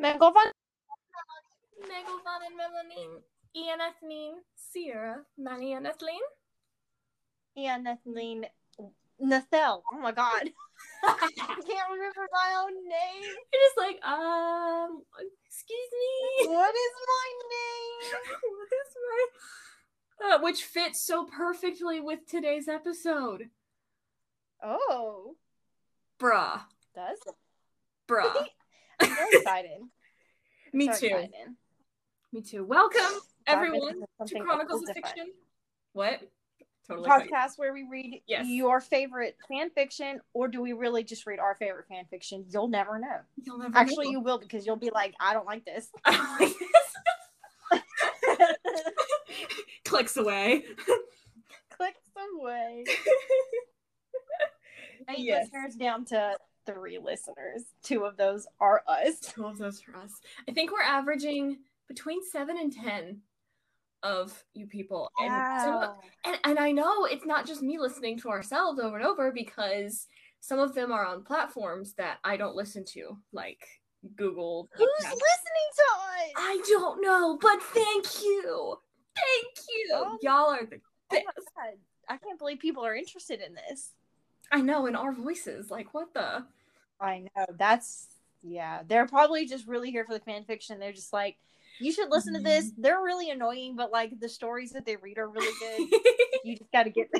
Megalvan. Megalvan and Melanin. Ian Ethylene. Sierra. Manny and Ethylene. Yeah, Nathleen. Nathel. Oh my god. I can't remember my own name. You're just like, um, excuse me. What is my name? what is my. Uh, which fits so perfectly with today's episode. Oh, Bruh. does it? Bruh. I'm so excited. Me So too. excited. Me too. Welcome, everyone, to Chronicles of different. Fiction. What? Totally. Podcast where we read Yes. your favorite fan fiction, or do we really just read our favorite fan fiction? You'll never know. You'll never Actually, know. you will because you'll be like, I don't like this. Clicks away. Clicks away. Eight Yes. listeners down to three listeners. Two of those are us. Two of those for us. I think we're averaging between seven and ten of you people. And, some and and I know it's not just me listening to ourselves over and over because some of them are on platforms that I don't listen to, like Google. Who's Podcast. listening to us? I don't know, but thank you. Thank you. Oh. Y'all are the Oh. I can't believe people are interested in this. I know in our voices. Like what the I know. That's yeah. They're probably just really here for the fan fiction. They're just like, you should listen to this. Mm-hmm. They're really annoying, but like the stories that they read are really good. you just gotta get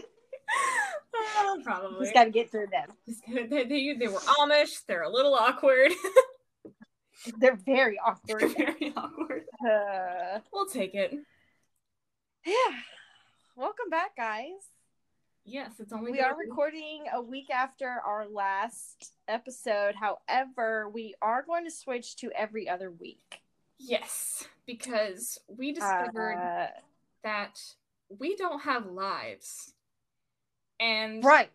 Oh, probably. just gotta get through them. They, they, they were Amish. They're a little awkward. They're very awkward. Very awkward. Uh, We'll take it. yeah. Welcome back, guys. Yes, it's only We are recording a week after our last episode. However, we are going to switch to every other week. Yes, because we discovered Uh, that we don't have lives. And right.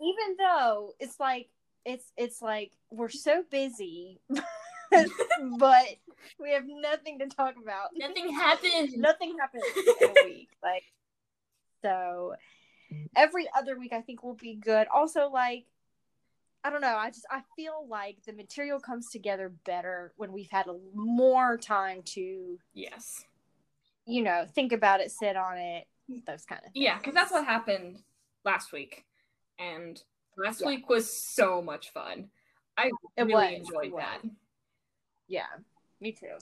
Even though it's like it's it's like we're so busy, but we have nothing to talk about. nothing happened. nothing happens in a week. Like so every other week I think will be good. Also like I don't know, I just I feel like the material comes together better when we've had a, more time to, Yes. you know, think about it, sit on it, those kind of things. Yeah, because that's what happened last week. And last Yeah. week was so much fun. I It really was, enjoyed that. Yeah, me too.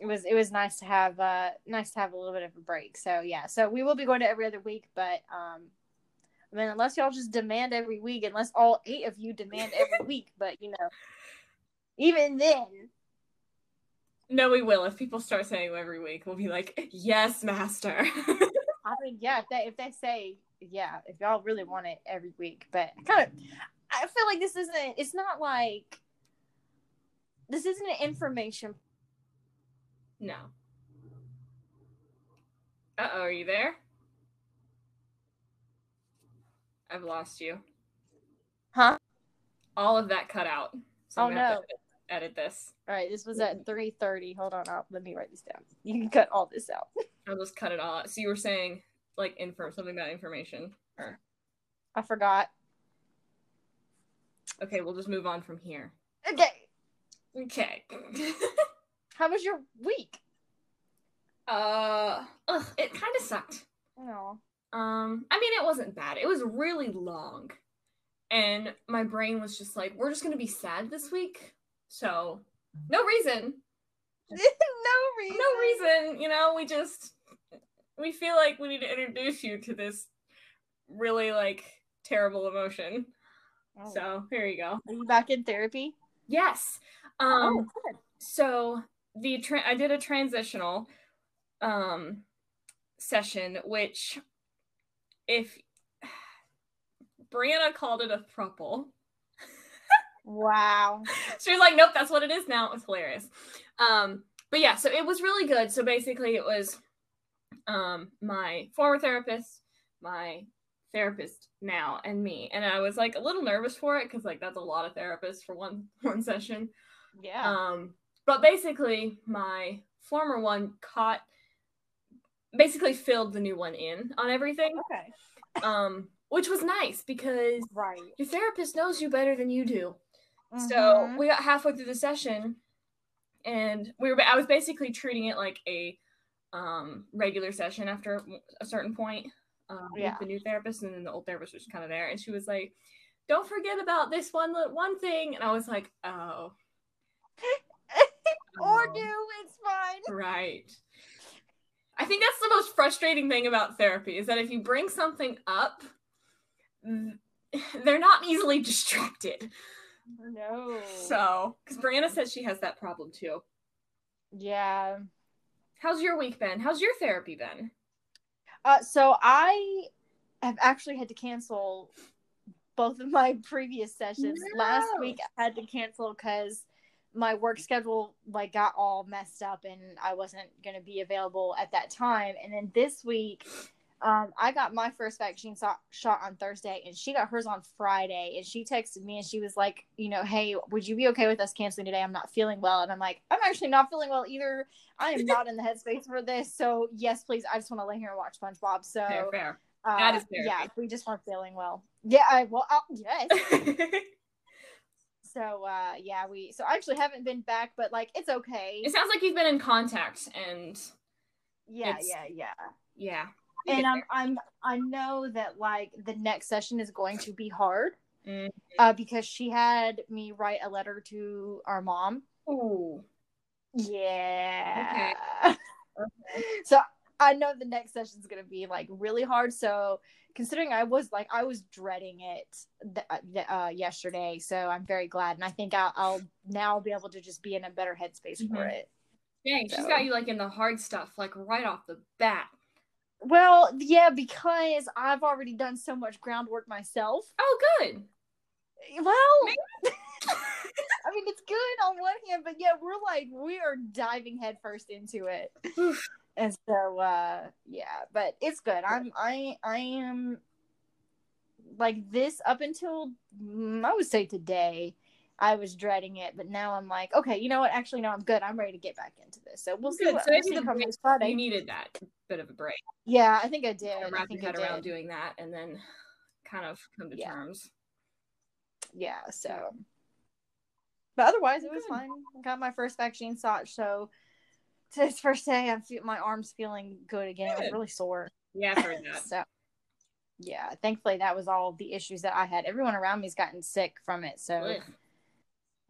It was it was nice to have uh nice to have a little bit of a break. So yeah, so we will be going to every other week, but um I mean unless y'all just demand every week, unless all eight of you demand every week, but you know even then No, we will. If people start saying every week, we'll be like, yes, master. I mean yeah, if they if they say yeah, if y'all really want it every week, but kind of I feel like this isn't it's not like this isn't an information no. Uh oh, are you there? I've lost you. Huh? All of that cut out. So Oh, I'm gonna have no. to edit this. All right, this was at 3:30. Hold on, I'll, let me write this down. You can cut all this out. I'll just cut it all. So you were saying like info something about information. Or I forgot. okay, we'll just move on from here. Okay. Okay. How was your week? uh ugh, it kind of sucked. Oh. Um, I mean, it wasn't bad. It was really long, and my brain was just like, "We're just gonna be sad this week." So, no reason, no reason. no reason. You know, we just we feel like we need to introduce you to this really like terrible emotion. Oh. So here you go. Are you back in therapy? Yes. oh, Um. good. So the tra- I did a transitional um session, which if Brianna called it a thruple. Wow. she was like, "Nope, that's what it is now." It was hilarious. Um, but yeah, so it was really good. So basically, it was um my former therapist, my therapist now, and me. And I was like a little nervous for it because like that's a lot of therapists for one one session. Yeah. Um, but basically, my former one caught, basically filled the new one in on everything. okay. Um, which was nice because Right. your therapist knows you better than you do. So Mhm. we got halfway through the session, and we were I was basically treating it like a um regular session after a certain point um, Yeah. with the new therapist, and then the old therapist was kind of there, and she was like, "Don't forget about this one one thing," and I was like, "Oh, or Oh. do it's fine. right." I think that's the most frustrating thing about therapy is that if you bring something up, they're not easily distracted. No. So, because Brianna says she has that problem too. yeah. How's your week been? How's your therapy been? Uh, so I have actually had to cancel both of my previous sessions. Last week I had to cancel because my work schedule like got all messed up and I wasn't gonna be available at that time. And then this week, um, I got my first vaccine so- shot on Thursday and she got hers on Friday. And she texted me and she was like, you know, hey, would you be okay with us canceling today? I'm not feeling well. And I'm like, I'm actually not feeling well either. I am not in the headspace for this. So yes, please. I just want to lay here and watch SpongeBob. So Fair, fair. uh, That is therapy. yeah, we just weren't feeling well. Yeah, I, well, uh, yes. So uh, yeah, we so I actually haven't been back, but like it's okay. it sounds like you've been in contact, and yeah, yeah, yeah. yeah. And I'm I'm I know that like the next session is going to be hard Mm. uh, because she had me write a letter to our mom. Ooh. Yeah. Okay. So I know the next session is going to be like really hard. So considering I was like I was dreading it th- th- uh, yesterday, so I'm very glad, and I think I'll, I'll now be able to just be in a better headspace for Mhm. it. Dang, she's got you like in the hard stuff, like right off the bat. Well, yeah, because I've already done so much groundwork myself. Oh, good. Well, I mean, it's good on one hand, but yeah, we're like we are diving headfirst into it. And so uh yeah, but it's good. I'm I I am like this up until mm, I would say today. I was dreading it, but now I'm like, okay, you know what? Actually, no, I'm good. I'm ready to get back into this. So we'll see. Good. What, So we'll maybe see the break- You needed that bit of a break. yeah, I think I did. to I wrap think your I head around doing that, and then kind of come to Yeah. terms. yeah so but otherwise it was Good. I got my first vaccine shot so today's first day i'm fe- my arm's feeling good again it was Good. really sore Yeah, I've heard that. so yeah thankfully that was all the issues that i had everyone around me's gotten sick from it so Ugh.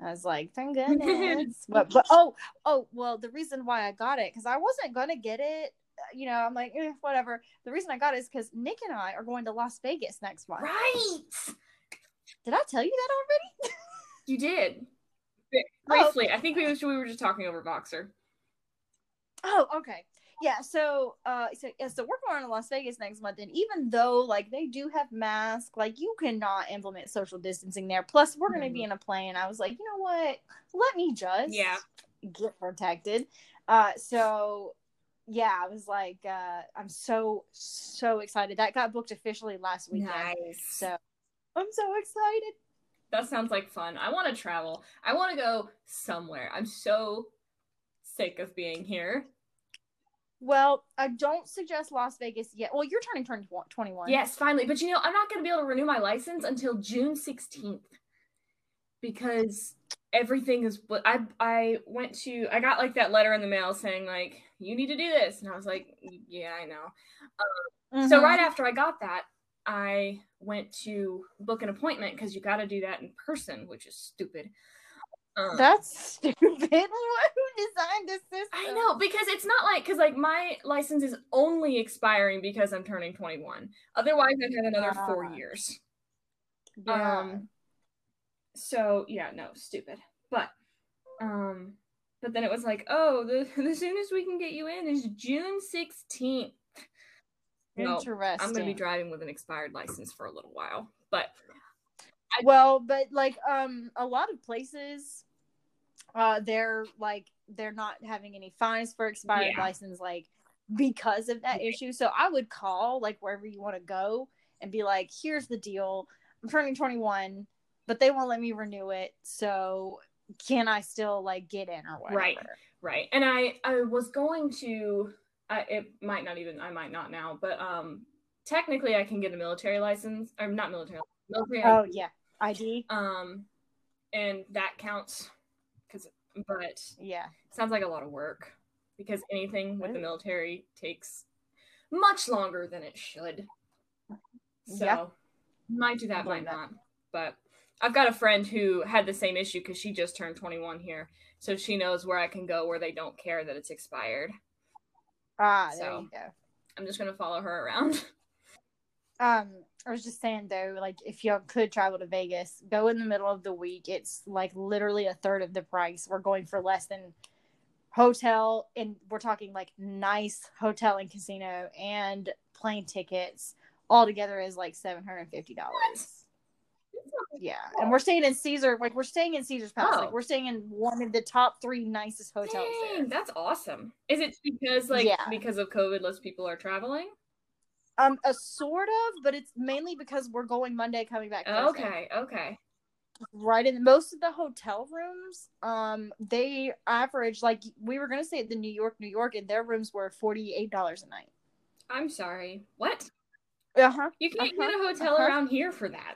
i was like thank goodness but, but oh oh well the reason why i got it because i wasn't gonna get it you know i'm like eh, whatever the reason i got it is because nick and i are going to las vegas next month Right. did i tell you that already You did. Oh. Briefly, I think we, we were just talking over Voxer. Oh, okay. Yeah, so uh so yeah, so we're going to Las Vegas next month and even though like they do have masks, like you cannot implement social distancing there. Plus we're gonna be in a plane. I was like, you know what? Let me just Yeah. get protected. Uh so yeah, I was like, uh I'm so so excited. That got booked officially last weekend. Nice. So I'm so excited. That sounds like fun. I want to travel. I want to go somewhere. I'm so sick of being here. Well, I don't suggest Las Vegas yet. Well, you're turning 20, 21. Yes, finally. But you know, I'm not going to be able to renew my license until June 16th because everything is I I went to I got like that letter in the mail saying like you need to do this and I was like yeah, I know. So Mhm. right after I got that, I went to book an appointment because you got to do that in person, which is stupid. Um, That's stupid. Who designed this system? I know because it's not like because like my license is only expiring because I'm turning 21. Otherwise, I'd have another four Ah. years. Yeah. Um. So yeah, no, stupid. But um, but then it was like, oh, the the soonest we can get you in is June 16th. No, Interesting. I'm gonna be driving with an expired license for a little while, but Well, but like um a lot of places uh they're like they're not having any fines for expired Yeah. license like because of that issue. So I would call like wherever you want to go and be like, here's the deal. I'm turning 21, but they won't let me renew it. So can I still like get in or whatever? Right. Right. And I I was going to I it might not even I might not now, but um technically I can get a military license or not military military Oh yeah. ID. um and that counts but Yeah. sounds like a lot of work because anything with the military takes much longer than it should. So Yeah. might do that, might that. not. But I've got a friend who had the same issue because she just turned 21 here. So she knows where I can go where they don't care that it's expired. Ah, there So. you go. I'm just gonna follow her around. Um, I was just saying though, like if y'all could travel to Vegas, go in the middle of the week. It's like literally a third of the price. We're going for less than hotel, and we're talking like nice hotel and casino and plane tickets. All together is like seven hundred and fifty dollars. Yeah, and we're staying in Caesar. Like we're staying in Caesar's Palace. Oh. Like we're staying in one of the top three nicest hotels there. Dang, that's awesome. Is it because like Yeah. because of COVID, less people are traveling? Um, a sort of, but it's mainly because we're going Monday, coming back. Thursday. Okay, okay. right in most of the hotel rooms um they average like we were gonna say at the new york new york and their rooms were $48 a night I'm sorry. What? uh-huh You can't get a Uh-huh, hotel uh-huh. around here for that.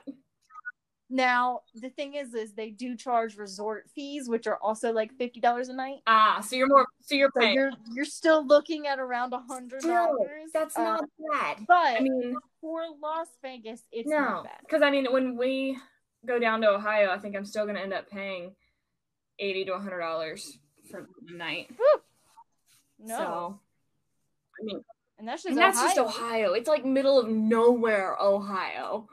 Now the thing is is they do charge resort fees which are also like $50 a night Ah, so you're more so you're so paying. you're you're still looking at around a hundred dollars that's Uh, not bad. but I mean, for las vegas it's no, not bad because I mean, when we go down to Ohio, I think I'm still gonna end up paying eighty to hundred dollars for the night. no So, I mean, and that's just and that's just Ohio. Ohio. It's like middle of nowhere, Ohio.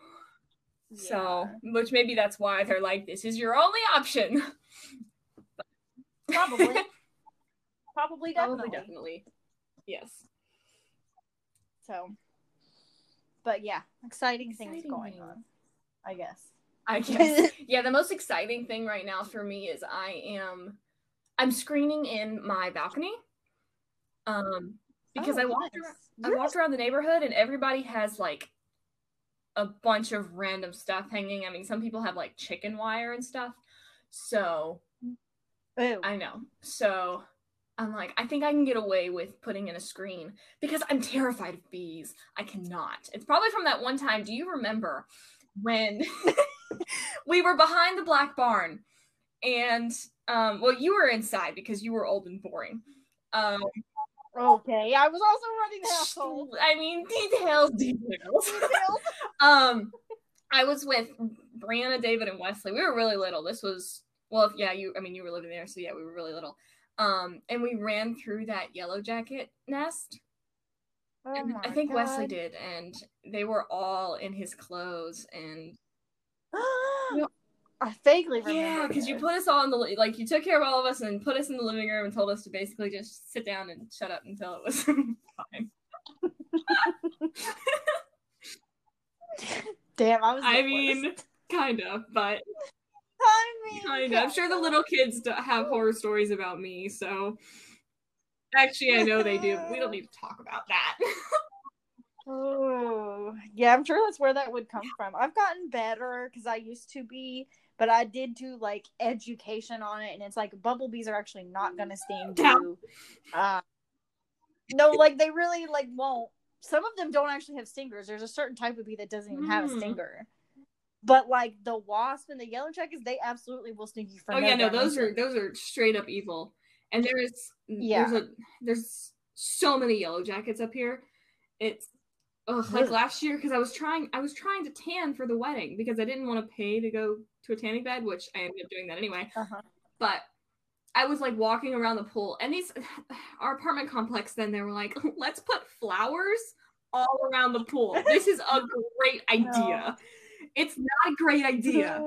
So, which maybe that's why they're like, this is your only option. probably probably definitely. Probably, definitely. Yes. So, but yeah, exciting, things going on. I guess. I guess. yeah, the most exciting thing right now for me is I am I'm screening in my balcony. Um because Oh, I walked nice. around, I walked around the neighborhood and everybody has like a bunch of random stuff hanging. I mean, some people have like chicken wire and stuff. So, Ooh. I know. So, I'm like, I think I can get away with putting in a screen because I'm terrified of bees. I cannot. It's probably from that one time. Do you remember when we were behind the black barn and um well you were inside because you were old and boring. Um okay, I was also running the household. I mean details, details. um I was with Brianna, David, and Wesley. We were really little. This was well, if, yeah, you. I mean, you were living there, so yeah, we were really little. Um, and we ran through that yellow jacket nest. Oh and I think Wesley did, and they were all in his clothes. And I vaguely remember. yeah, because you put us all in the like you took care of all of us and put us in the living room and told us to basically just sit down and shut up until it was fine. Damn, I was. I mean, worst. kind of, but I mean, kind of. I'm sure the little kids have horror stories about me, so actually, I know they do. We don't need to talk about that. Oh, yeah, I'm sure that's where that would come from. I've gotten better because I used to be, but I did do like education on it, and it's like bumblebees are actually not gonna sting you. Uh, no, like they really like won't. Some of them don't actually have stingers. There's a certain type of bee that doesn't even have a Hmm. stinger. But like the wasp and the yellow jackets, they absolutely will sting you for oh no yeah, no, those are those are straight up evil. And there's Yeah. there's a there's so many yellow jackets up here. It's ugh, like last year because I was trying I was trying to tan for the wedding because I didn't want to pay to go to a tanning bed, which I ended up doing that anyway. Uh-huh. But I was like walking around the pool, and these our apartment complex. Then they were like, "Let's put flowers all around the pool. This is a great idea. It's not a great idea."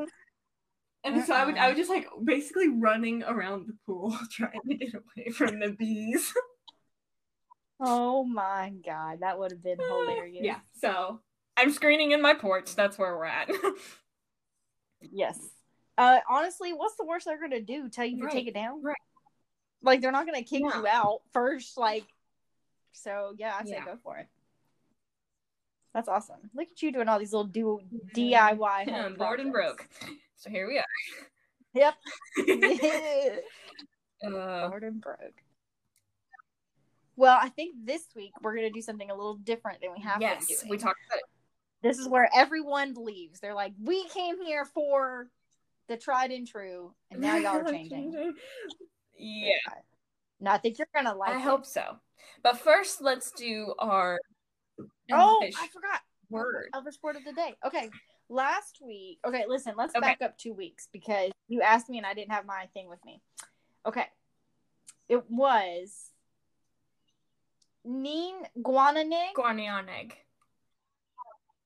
And so I would, I would just like basically running around the pool trying to get away from the bees. Oh my god, that would have been hilarious. yeah. So I'm screening in my porch. That's where we're at. Yes. Uh, honestly, what's the worst they're gonna do? Tell you to take it down? right. Like they're not gonna kick Yeah. you out first. Like, so yeah, I say Yeah. go for it. That's awesome. Look at you doing all these little do DIY. Yeah, I'm bored and broke. So here we are. Yep. uh, bored and broke. Well, I think this week we're gonna do something a little different than we have yes, we talked about it. This is where everyone leaves. They're like, we came here for the tried and true, and now y'all are changing. Yeah. No, I think you're gonna like I it. hope so. But first, let's do our Oh, I forgot. word. Elvish word of the day. Okay. Last week. Okay, listen, let's Okay. back up two weeks because you asked me and I didn't have my thing with me. Okay. It was Nin Guananig. Guarnianeg.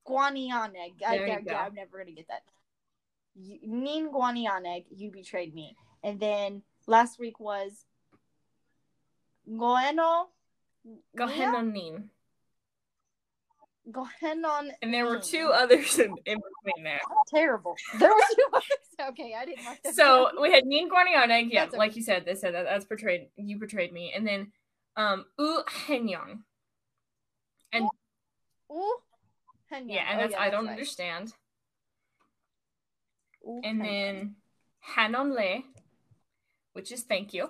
Guanianeg. I, I, go. I'm never gonna get that. You- Nin Guanianeg, you betrayed me. And then last week was Goeno. Gohenonin. Gohenon. And there were two others in, in between there. Terrible. There were two others. Okay, I didn't like that. So we had Nin Guarnianeg. Yeah, okay. like you said, they said that that's portrayed. You portrayed me, and then um U Henyang. And Ooh. Yeah, and Oh, that's I don't right. understand. Ooh, And then Hanon Le, which is thank you.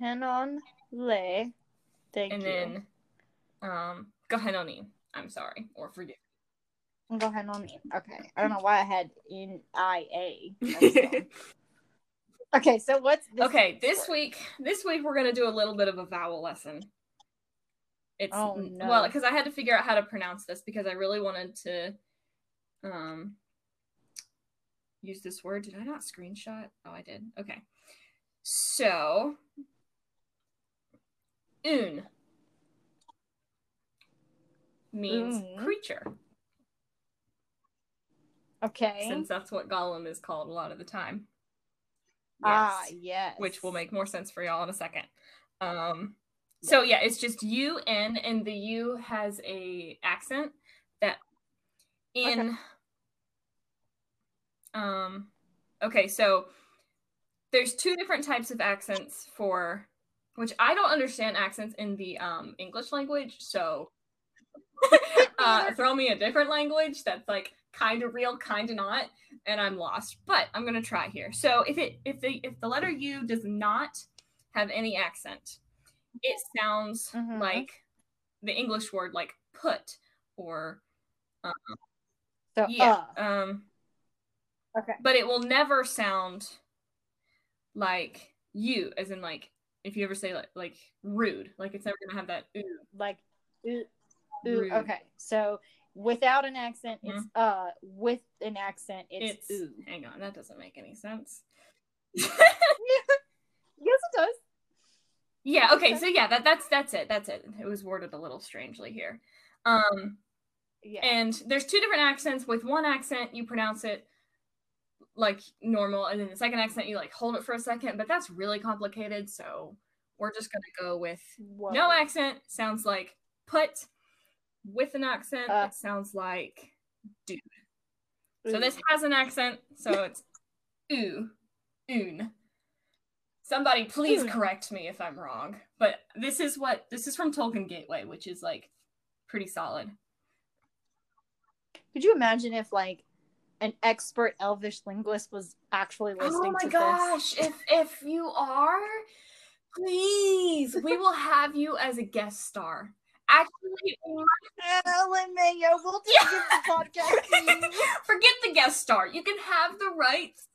Henon Le. Thank and you. And then um Gohenonin. I'm sorry, or forgive. Go ahead on me. Okay. I don't know why I had in I A. Okay, so what's this okay, this word? week, this week we're gonna do a little bit of a vowel lesson. It's Oh, no. well, because I had to figure out how to pronounce this because I really wanted to um use this word. Did I not screenshot? Oh, I did. Okay. So un means Un. creature, Okay. since that's what Gollum is called a lot of the time. Ah, Yes. yes. which will make more sense for y'all in a second. Um, so yeah, it's just U N, and the U has a accent that in. Um, okay, so there's two different types of accents for which I don't understand accents in the um English language, so uh, throw me a different language that's like kind of real, kind of not, and I'm lost. But I'm gonna try here. So if it if the if the letter U does not have any accent, it sounds Mhm. like the English word like put or um, So, yeah. uh, Um, okay. but it will never sound like you, as in like if you ever say like like rude, like it's never gonna have that ooh. Like, ooh, ooh, okay. So without an accent, it's uh. With an accent, it's, It's, ooh. hang on, that doesn't make any sense. yes, it does. Yeah, okay, so yeah, that that's that's it. That's it. It was worded a little strangely here. Um Yeah. and there's two different accents. With one accent, you pronounce it like normal, and then the second accent, you like hold it for a second, but that's really complicated. So we're just gonna go with Whoa. no accent. Sounds like put. With an accent, Uh. it sounds like dude. So this has an accent, so it's ooh, oon. Somebody please hmm. correct me if I'm wrong, but this is what this is from Tolkien Gateway, which is like pretty solid. Could you imagine if like an expert Elvish linguist was actually oh listening oh my to gosh! If if you are, please, we will have you as a guest star. Actually. Ellen Mayo, we'll just give the podcast forget the guest star. You can have the rights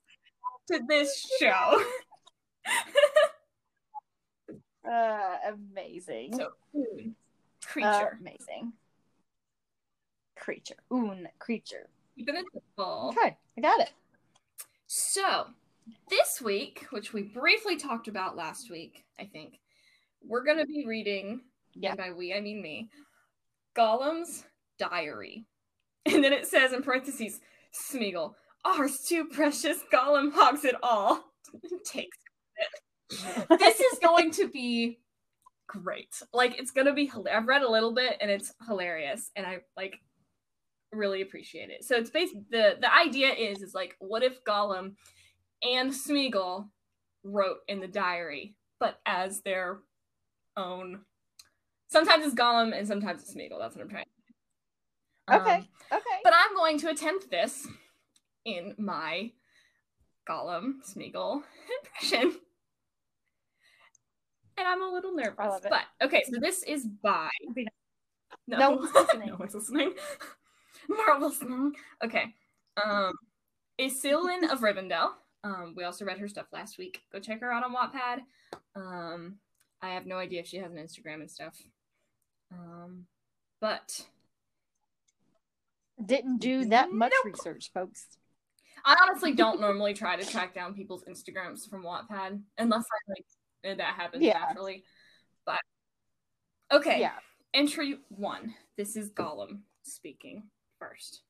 to this show. Uh, amazing. So, oon, Uh, creature. amazing. Creature. Oon, creature. Keep it simple. Okay, I got it. So, this week, which we briefly talked about last week, I think, we're going to be reading, Yeah. by we, I mean me, Gollum's diary. And then it says in parentheses, Smeagol, ours too precious, Gollum hogs it all. Takes. This is going to be great. Like, it's going to be, I've read a little bit and it's hilarious. And I, like, really appreciate it. So it's based the the idea is is like what if Gollum and Smeagol wrote in the diary, but as their own. Sometimes it's Gollum and sometimes it's Smeagol. That's what I'm trying. Okay. Um, Okay. but I'm going to attempt this in my Gollum Smeagol impression. And I'm a little nervous. I love it. But okay, so this is by no, No one's listening. no one's listening. Marvel's listening. Okay. Um Isilin of Rivendell Um, we also read her stuff last week. Go check her out on Wattpad. Um, I have no idea if she has an Instagram and stuff. Um, but Didn't do that much Nope. research, folks. I honestly don't normally try to track down people's Instagrams from Wattpad unless I like eh, that happens Yeah. naturally. But okay, Yeah. entry one. This is Gollum speaking first.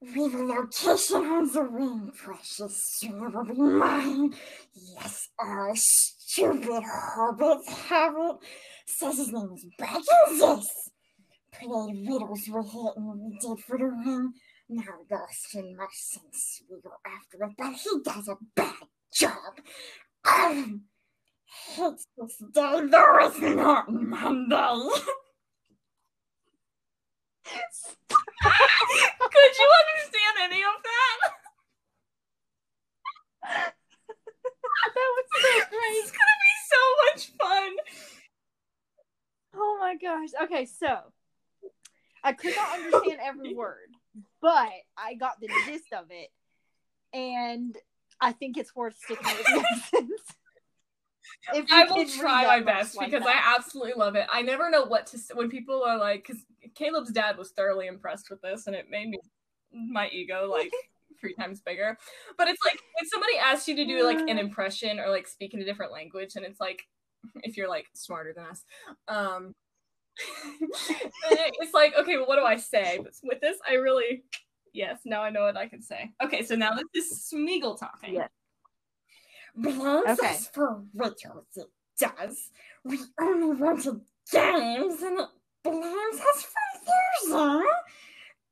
Leave a location on the ring, precious. Soon it will be mine. Yes, our stupid hobbit habit says his name is Bagginses. Played riddles with it and we did for the ring. Now lost in my sense we go after it, but he does a bad job. Hates this day, though it's not Monday. Could you understand any of that? That was so great. It's gonna be so much fun. Oh my gosh. Okay, so I could not understand every word, but I got the gist of it, and I think it's worth sticking with. If I will try my best like because that. I absolutely love it. I never know what to say when people are like, because Caleb's dad was thoroughly impressed with this, and it made me my ego like three times bigger. But it's like when somebody asks you to do like an impression or like speak in a different language, and it's like if you're like smarter than us, um, it's like okay, well, what do I say? But with this, I really. Yes, now I know what I can say. Okay, so now this is Smeagol talking. Yeah. Blames Okay. us for riddles, it does. We only wanted games and it blames us for losing.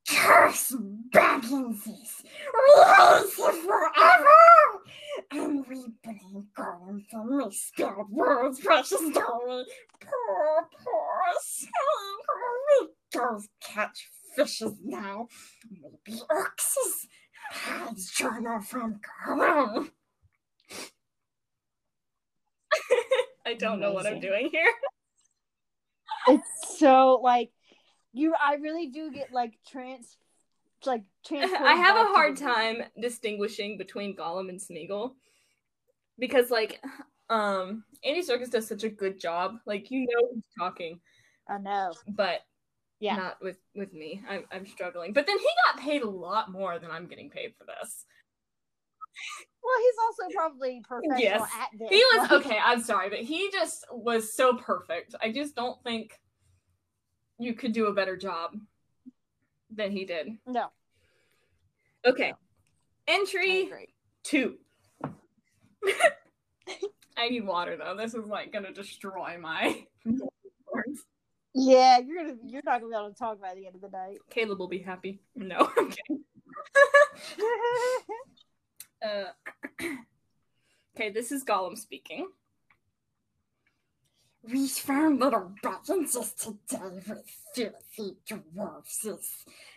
Curse Bagginses! We hate you forever! And we blame Gollum for misspelled words, precious Dolly. Poor, poor. We go catch fishes now. Maybe Oxes hides journal from Gollum. I don't know what I'm doing here. it's so like you. I really do get like trans, like transported. I have a hard time distinguishing between Gollum and Smeagol because, like, um, Andy Serkis does such a good job. Like, you know who's talking, I know. but Yeah. not with with me. I'm I'm struggling. But then he got paid a lot more than I'm getting paid for this. Well, he's also probably professional Yes. at this. He was okay. I'm sorry, but he just was so perfect. I just don't think you could do a better job than he did. No, Okay, I entry two. I need water though. This is like gonna destroy my. Yeah, you're gonna you're not gonna be able to talk by the end of the night. Caleb will be happy. No, I'm kidding. Uh, okay, this is Gollum speaking. We found little Bagginses today with filthy dwarfs.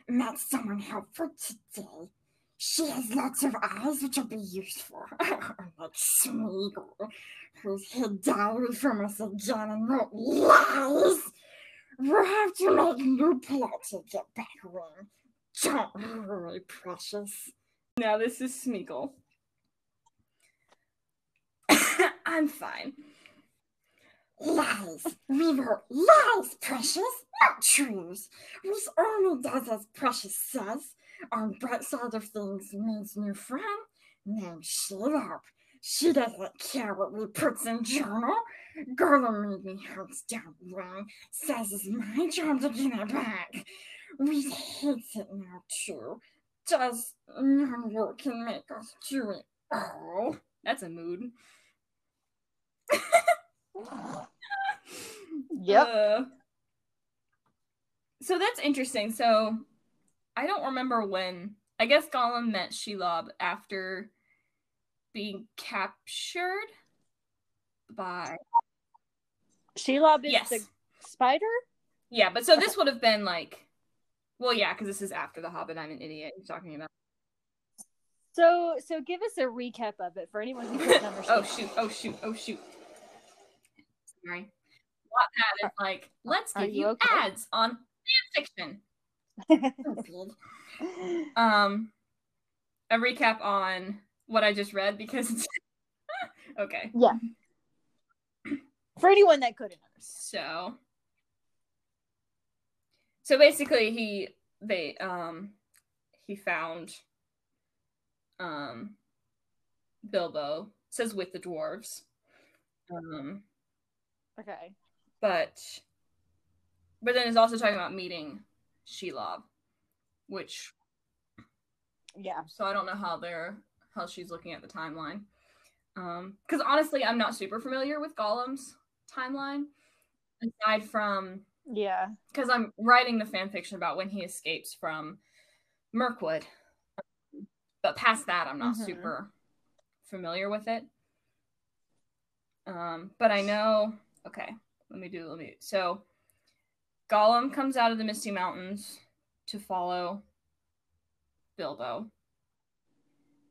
Met someone helpful today. She has lots of eyes which will be useful. like Smeagol, who's hid diary from us again and wrote lies. We'll have to make new plot to get back when. Don't worry, precious. Now this is Smeagol. I'm fine. Lies. We were lies, Precious, not truths. Which only does as Precious says. On bright side of things means new friend. Now shut up. She doesn't care what we puts in journal. Gollum made me hunts down wrong. Says it's my job to get it back. We hates it now too. Does no work can make us do it all. That's a mood. Yep. Uh, so that's interesting. So I don't remember when. I guess Gollum met Shelob after being captured by. Shelob is Yes. the spider. Yeah, but so this would have been like. Well, yeah, because this is after The Hobbit. I'm an idiot. You're talking about. So so give us a recap of it for anyone who doesn't understand. oh shoot! Oh shoot! Oh shoot! Sorry. Wattpad is like, let's Are give you you okay? ads on fan fiction. Um. a recap on what I just read because it's okay. Yeah. For anyone that couldn't understand. So so basically he they um he found um Bilbo says with the dwarves. Um Okay. but but then it's also talking about meeting Shelob, which Yeah. so I don't know how they're how she's looking at the timeline. Um, because honestly, I'm not super familiar with Gollum's timeline, aside from Yeah. because I'm writing the fan fiction about when he escapes from Mirkwood. But past that, I'm not Mhm. super familiar with it. Um, but I know. Okay, let me do. Let me. So, Gollum comes out of the Misty Mountains to follow Bilbo,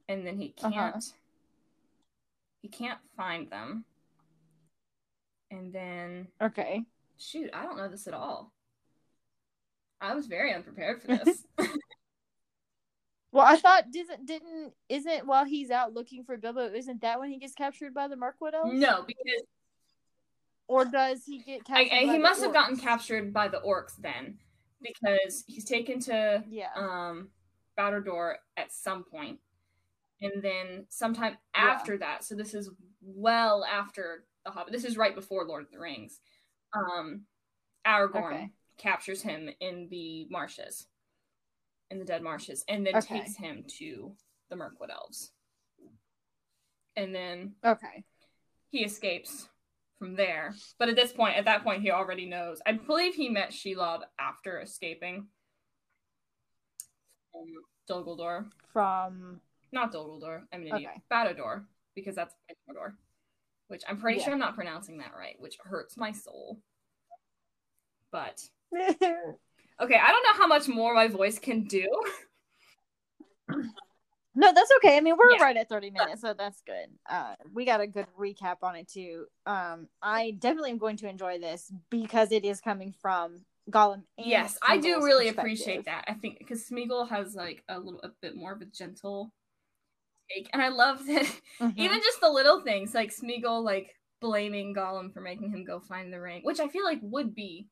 and then he can't. Uh-huh. He can't find them. And then Okay. Shoot, I don't know this at all. I was very unprepared for this. Well, I thought didn't didn't isn't while he's out looking for Bilbo, isn't that when he gets captured by the Mirkwood elves? no, because Or does he get captured? I- by he must have gotten captured by the orcs then, because he's taken to Yeah. um Battlerdor at some point, and then sometime Yeah. after that. So this is well after the Hobbit. This is right before Lord of the Rings. Um, Aragorn Okay. captures him in the marshes, in the dead marshes, and then Okay. takes him to the Mirkwood elves, and then Okay. he escapes from there. But at this point, at that point, he already knows. I believe he met Shelob after escaping from Dol From Not Guldur. I'm an idiot. Okay. Batador, because that's Mordor. Which I'm pretty Yeah. sure I'm not pronouncing that right, which hurts my soul. But okay, I don't know how much more my voice can do. No, that's okay. I mean, we're Yeah. right at 30 minutes, so that's good. Uh, we got a good recap on it too. Um, I definitely am going to enjoy this because it is coming from Gollum. And yes, I do really appreciate that. I think because Smeagol has like a little a bit more of a gentle take, and I love that Mhm. even just the little things like Smeagol like blaming Gollum for making him go find the ring, which I feel like would be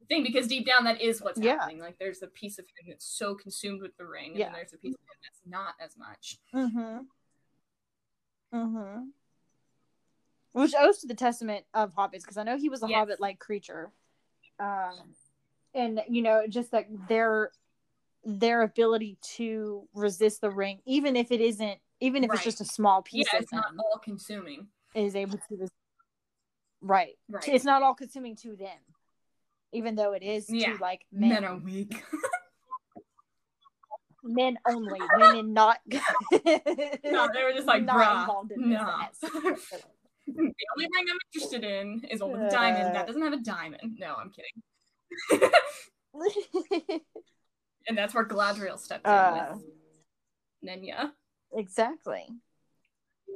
the thing because deep down that is what's Yeah. happening. Like there's a piece of him that's so consumed with the ring, and Yeah. then there's a piece of him that's not as much. Mm-hmm. Mm-hmm. Which owes to the testament of hobbits, because I know he was a Yes. hobbit-like creature, um, and you know, just like their their ability to resist the ring, even if it isn't, even if Right. it's just a small Yeah, piece of it's not all consuming. is able to. Res- right. Right. It's not all consuming to them, even though it is Yeah. to like men, Men are weak. men only, women not. no, they were just like, not involved in no. the only ring I'm interested in is one with a uh, diamond. That doesn't have a diamond. No, I'm kidding. And that's where Galadriel stepped in Uh, with Nenya. exactly.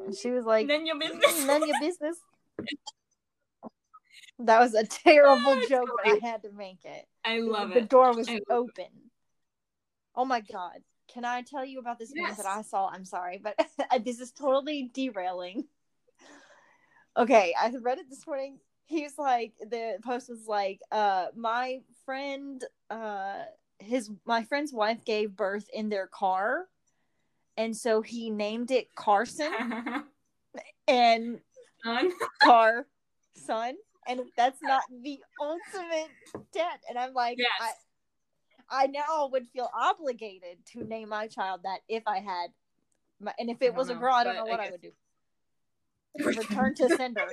And she was like, Nenya business. none of your business. That was a terrible Oh, joke, but. I had to make it. I love the it. The door was open. Oh my god. Can I tell you about this Yes. that I saw? I'm sorry, but this is totally derailing. Okay, I read it this morning. He's like the post was like, uh, my friend uh his my friend's wife gave birth in their car, and so he named it Carson and Son. car son and that's not the ultimate debt. And i'm like Yes. I, I now would feel obligated to name my child that if i had my, and if it was a girl i don't know what I i, would do. Return to sender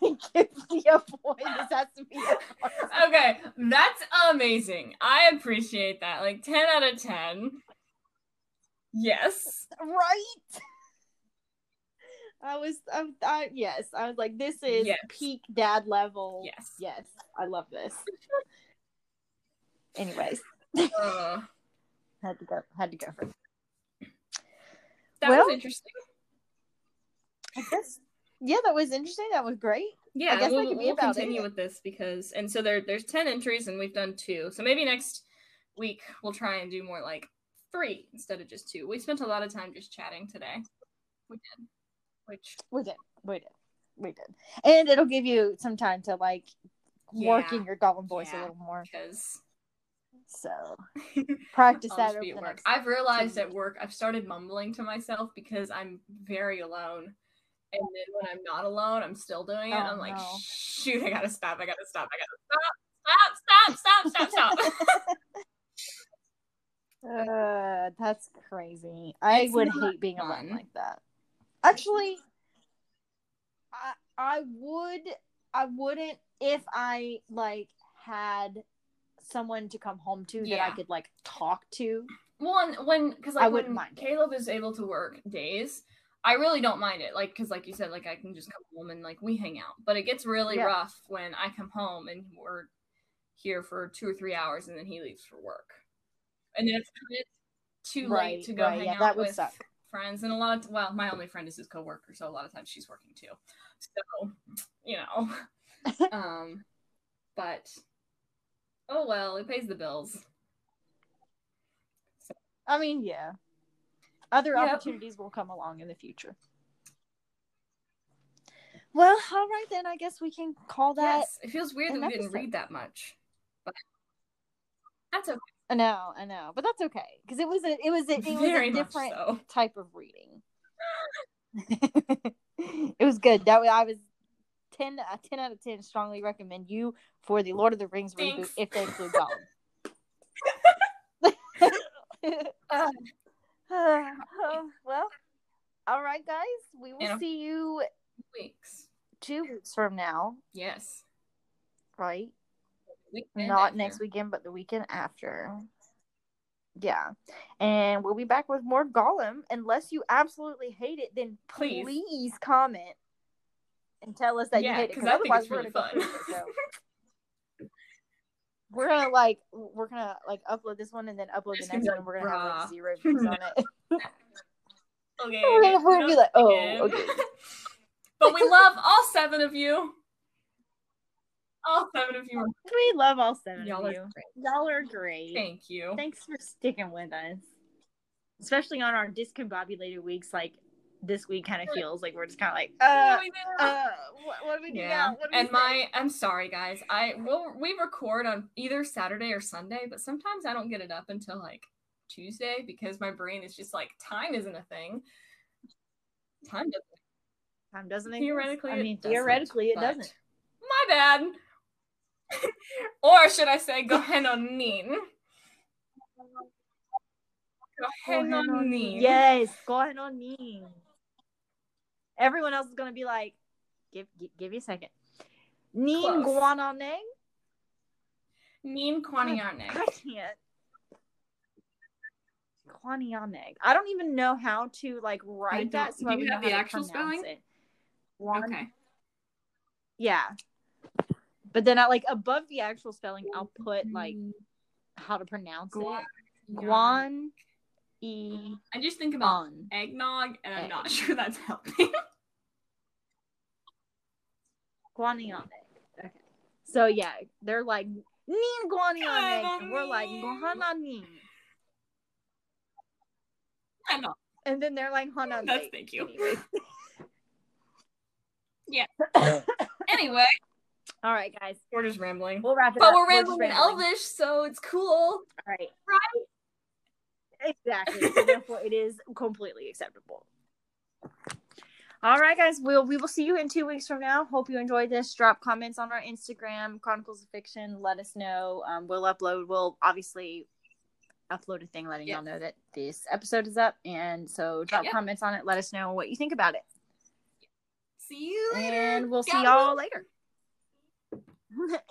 give me a boy this has to be Okay, that's amazing. I appreciate that. Like 10 out of 10. Yes. right i was I, I yes i was like this is Yes. peak dad level Yes. yes i love this anyways Uh, had to go had to go for it. that Well- was interesting. I guess yeah, that was interesting. That was great. Yeah, I guess we'll, we'll about continue it. with this because, and so there, there's 10 entries and we've done two. So maybe next week we'll try and do more like three instead of just two. We spent a lot of time just chatting today. We did. Which We did. We did. We did. And it'll give you some time to like work in your Goblin voice Yeah. a little more. because So practice that over work. I've realized at work I've started mumbling to myself because I'm very alone. And then when I'm not alone, I'm still doing it. Oh, I'm like, no. shoot, I gotta stop, I gotta stop, I gotta stop, stop, stop, stop, stop, stop. Uh, that's crazy. I It's would hate being alone like that. Actually, I I would I wouldn't if I like had someone to come home to that I could like talk to. Well, and when because I wouldn't when mind. Caleb is able to work days, I really don't mind it. Like because like you said, like I can just come home and like we hang out. But it gets really Yeah. rough when I come home and we're here for two or three hours and then he leaves for work, and then it's kind of too Right, late to go right, hang yeah, out that would with suck. friends. And a lot of well, my only friend is his coworker, so a lot of times she's working too. So you know, um, but oh well, it pays the bills. I mean, yeah. Other Yep. opportunities will come along in the future. Well, all right then. I guess we can call that. yes, it feels weird that an we didn't read that much, but that's okay. I know, I know, but that's okay because it was a it was a, it was Very a different so. type of reading. it was good. That way, I was 10, a 10 out of ten. Strongly recommend you for the Lord of the Rings reboot if they include Gollum. Uh, Uh, well, all right, guys. We will see you weeks. two weeks from now, Yes. right? Weekend Not after. next weekend, but the weekend after. Yeah. And we'll be back with more Gollum. Unless you absolutely hate it, then Please. please, comment and tell us that you Yeah, hate it. 'cause Because I think otherwise, it's we're really gonna fun. it, so. We're gonna like we're gonna like upload this one and then upload It's the next be one. and We're gonna have like zero views on it. Okay. we're gonna, we're gonna be like, oh, again. okay. but we love all seven of you. All seven of you. We love all seven Y'all of are you. great. Y'all are great. Thank you. Thanks for sticking with us, especially on our discombobulated weeks. Like this week, kind of feels like we're just kind of like, uh, We do. uh, what, what do we do yeah. now? What do we And say? my, I'm sorry, guys. I will. We record on either Saturday or Sunday, but sometimes I don't get it up until like Tuesday because my brain is just like time isn't a thing. Time doesn't. time doesn't exist. Theoretically, I it mean, doesn't, theoretically, it doesn't. My bad. or should I say, go ahead on Neen. Go ahead on Neen. Yes, go ahead on me. Everyone else is gonna be like, give give, give you a second. Neen Close. Guanane. Neen I can't. Kwanianeg. I don't even know how to like write that. So I you would have the actual spelling? It. Guan- Okay. Yeah. But then I like above the actual spelling, I'll put like how to pronounce Guan- it. Guan e I just think about on. eggnog, and I'm Egg. not sure that's helping. Guanianeg. Okay. So yeah, they're like Nin Guanianeg. And we're like. Gohananin. I know. And then they're like Hananeg. That's thank you. Anyway. Yeah. Anyway, All right, guys. we're just rambling. We'll wrap it But up. But we're just rambling in Elvish, so it's cool. All right. Right. Exactly. So therefore, it is completely acceptable. All right, guys. We'll we will see you in two weeks from now. Hope you enjoyed this. Drop comments on our Instagram, Chronicles of Fiction. Let us know. Um, we'll upload. We'll obviously upload a thing letting Yeah. y'all know that this episode is up. And so drop Yeah. comments on it. Let us know what you think about it. See you later. And we'll see Gotta y'all later.